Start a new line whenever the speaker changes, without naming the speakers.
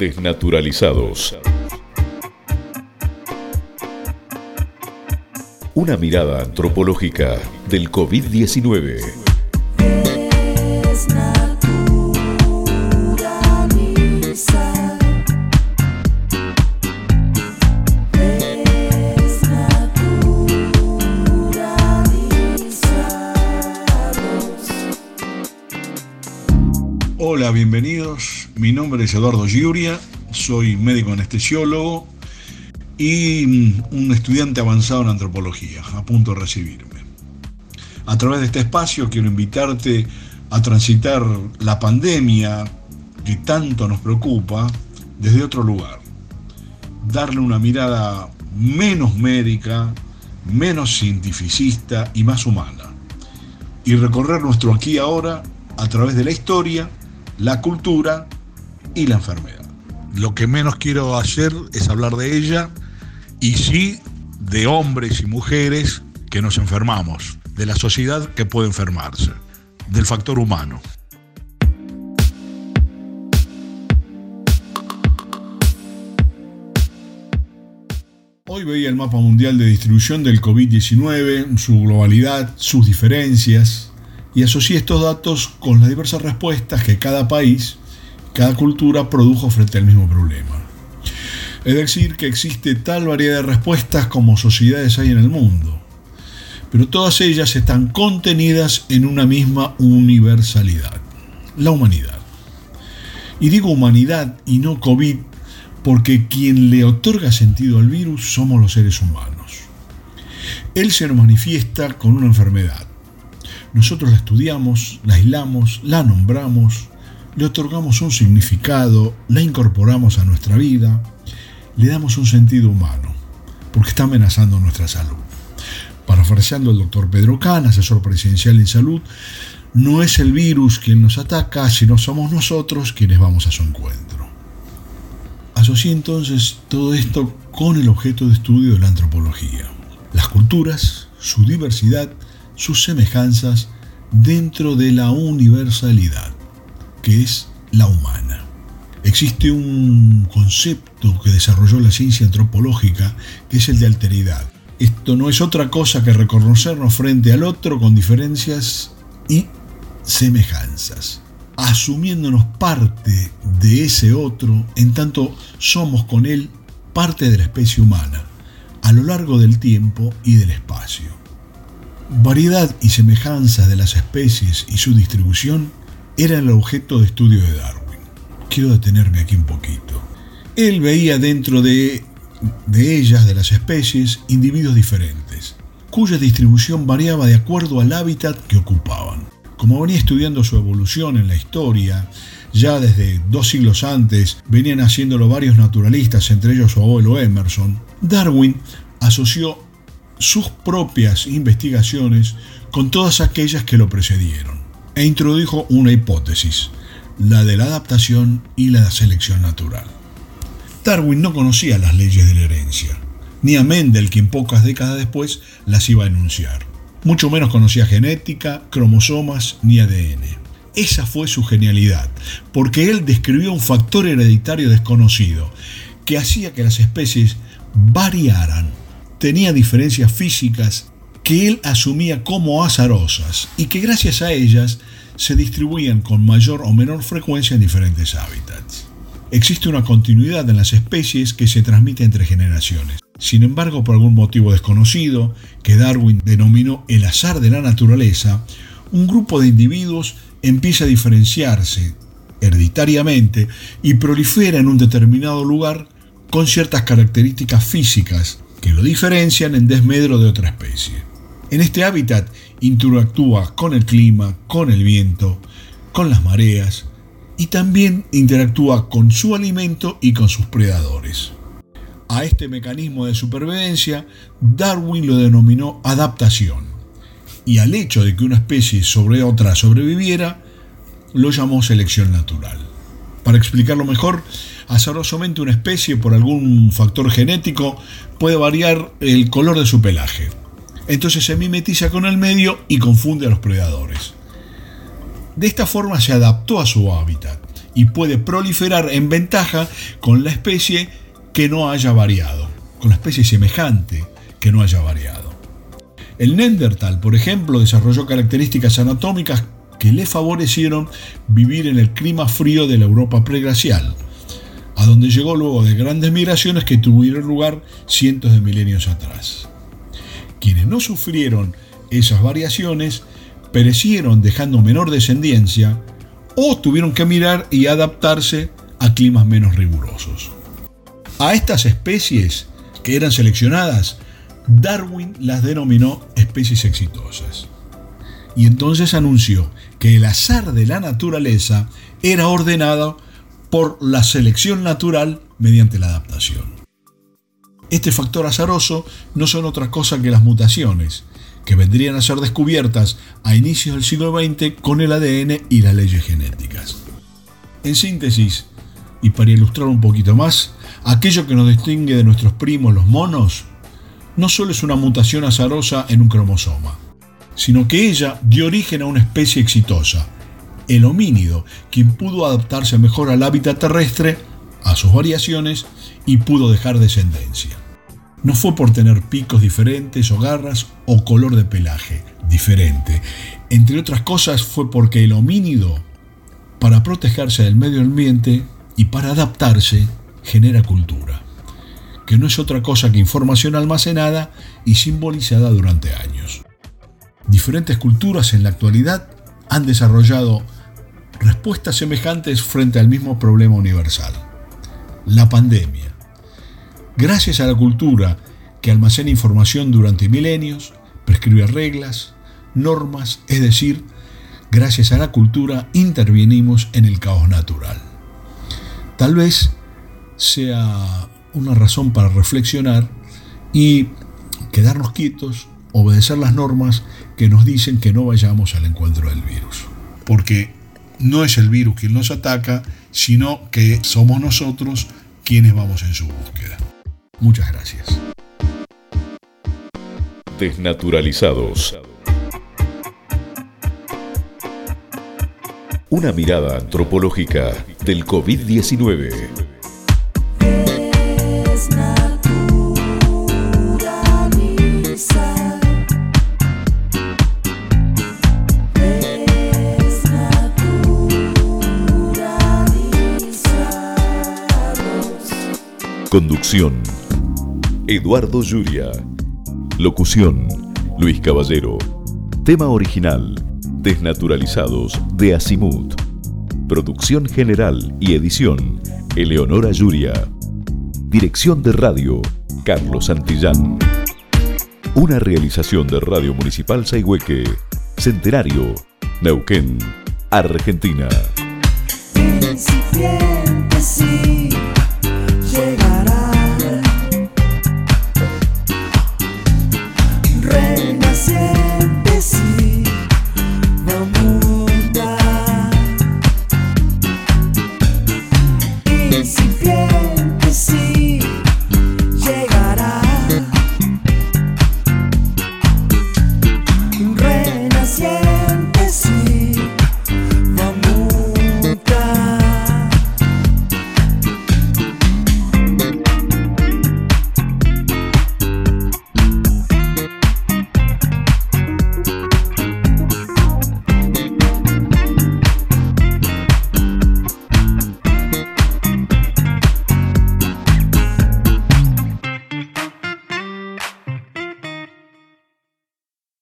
Desnaturalizados. Una mirada antropológica del COVID-19.
Hola, bienvenidos. Mi nombre es Eduardo Giuria, soy médico anestesiólogo y un estudiante avanzado en antropología, a punto de recibirme. A través de este espacio quiero invitarte a transitar la pandemia que tanto nos preocupa desde otro lugar. Darle una mirada menos médica, menos cientificista y más humana. Y recorrer nuestro aquí y ahora a través de la historia la cultura y la enfermedad. Lo que menos quiero hacer es hablar de ella y sí de hombres y mujeres que nos enfermamos, de la sociedad que puede enfermarse, del factor humano. Hoy veía el mapa mundial de distribución del COVID-19, su globalidad, sus diferencias, y asocié estos datos con las diversas respuestas que cada país, cada cultura produjo frente al mismo problema. Es decir, que existe tal variedad de respuestas como sociedades hay en el mundo, pero todas ellas están contenidas en una misma universalidad, la humanidad. Y digo humanidad y no COVID porque quien le otorga sentido al virus somos los seres humanos. Él se nos manifiesta con una enfermedad nosotros la estudiamos, la aislamos, la nombramos, le otorgamos un significado, la incorporamos a nuestra vida, le damos un sentido humano, porque está amenazando nuestra salud. Parafraseando al doctor Pedro Can, asesor presidencial en salud, no es el virus quien nos ataca, sino somos nosotros quienes vamos a su encuentro. Asocié entonces todo esto con el objeto de estudio de la antropología, las culturas, su diversidad sus semejanzas dentro de la universalidad, que es la humana. Existe un concepto que desarrolló la ciencia antropológica, que es el de alteridad. Esto no es otra cosa que reconocernos frente al otro con diferencias y semejanzas, asumiéndonos parte de ese otro en tanto somos con él parte de la especie humana, a lo largo del tiempo y del espacio. Variedad y semejanza de las especies y su distribución eran el objeto de estudio de Darwin. Quiero detenerme aquí un poquito. Él veía dentro de, de ellas, de las especies, individuos diferentes, cuya distribución variaba de acuerdo al hábitat que ocupaban. Como venía estudiando su evolución en la historia, ya desde dos siglos antes venían haciéndolo varios naturalistas, entre ellos su abuelo Emerson, Darwin asoció sus propias investigaciones con todas aquellas que lo precedieron e introdujo una hipótesis, la de la adaptación y la selección natural. Darwin no conocía las leyes de la herencia, ni a Mendel, quien pocas décadas después las iba a enunciar. Mucho menos conocía genética, cromosomas ni ADN. Esa fue su genialidad, porque él describió un factor hereditario desconocido que hacía que las especies variaran tenía diferencias físicas que él asumía como azarosas y que gracias a ellas se distribuían con mayor o menor frecuencia en diferentes hábitats. Existe una continuidad en las especies que se transmite entre generaciones. Sin embargo, por algún motivo desconocido, que Darwin denominó el azar de la naturaleza, un grupo de individuos empieza a diferenciarse hereditariamente y prolifera en un determinado lugar con ciertas características físicas que lo diferencian en desmedro de otra especie. En este hábitat interactúa con el clima, con el viento, con las mareas y también interactúa con su alimento y con sus predadores. A este mecanismo de supervivencia Darwin lo denominó adaptación y al hecho de que una especie sobre otra sobreviviera lo llamó selección natural. Para explicarlo mejor, azarosamente una especie por algún factor genético puede variar el color de su pelaje. Entonces se mimetiza con el medio y confunde a los predadores. De esta forma se adaptó a su hábitat y puede proliferar en ventaja con la especie que no haya variado, con la especie semejante que no haya variado. El Neandertal, por ejemplo, desarrolló características anatómicas que le favorecieron vivir en el clima frío de la Europa preglacial, a donde llegó luego de grandes migraciones que tuvieron lugar cientos de milenios atrás. Quienes no sufrieron esas variaciones perecieron dejando menor descendencia o tuvieron que mirar y adaptarse a climas menos rigurosos. A estas especies que eran seleccionadas, Darwin las denominó especies exitosas. Y entonces anunció que el azar de la naturaleza era ordenado por la selección natural mediante la adaptación. Este factor azaroso no son otra cosa que las mutaciones, que vendrían a ser descubiertas a inicios del siglo XX con el ADN y las leyes genéticas. En síntesis, y para ilustrar un poquito más, aquello que nos distingue de nuestros primos los monos no solo es una mutación azarosa en un cromosoma, sino que ella dio origen a una especie exitosa, el homínido, quien pudo adaptarse mejor al hábitat terrestre, a sus variaciones y pudo dejar descendencia. No fue por tener picos diferentes o garras o color de pelaje diferente. Entre otras cosas fue porque el homínido, para protegerse del medio ambiente y para adaptarse, genera cultura, que no es otra cosa que información almacenada y simbolizada durante años. Diferentes culturas en la actualidad han desarrollado respuestas semejantes frente al mismo problema universal, la pandemia. Gracias a la cultura que almacena información durante milenios, prescribe reglas, normas, es decir, gracias a la cultura intervenimos en el caos natural. Tal vez sea una razón para reflexionar y quedarnos quietos, obedecer las normas que nos dicen que no vayamos al encuentro del virus. Porque no es el virus quien nos ataca, sino que somos nosotros quienes vamos en su búsqueda. Muchas gracias.
Desnaturalizados. Una mirada antropológica del COVID-19. Conducción Eduardo Yuria. Locución, Luis Caballero. Tema original, Desnaturalizados, de Asimut. Producción general y edición, Eleonora Yuria. Dirección de radio, Carlos Santillán. Una realización de Radio Municipal Saigüeque, Centenario, Neuquén, Argentina.